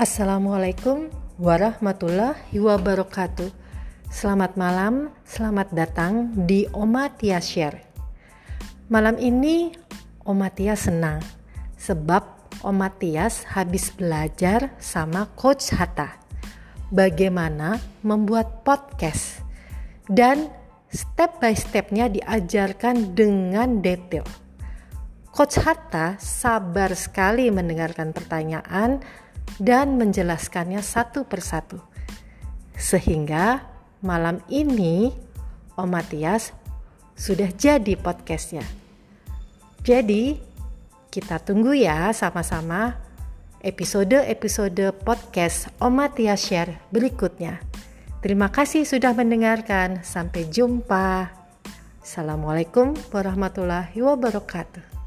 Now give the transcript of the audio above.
Assalamualaikum warahmatullahi wabarakatuh. Selamat malam, selamat datang di Oma Tia Share. Malam ini Oma Tia senang sebab Oma Tias habis belajar sama Coach Hatta bagaimana membuat podcast dan step by stepnya diajarkan dengan detail. Coach Hatta sabar sekali mendengarkan pertanyaan dan menjelaskannya satu persatu. Sehingga malam ini Om Matias sudah jadi podcastnya. Jadi kita tunggu ya sama-sama episode-episode podcast Om Matias Share berikutnya. Terima kasih sudah mendengarkan. Sampai jumpa. Assalamualaikum warahmatullahi wabarakatuh.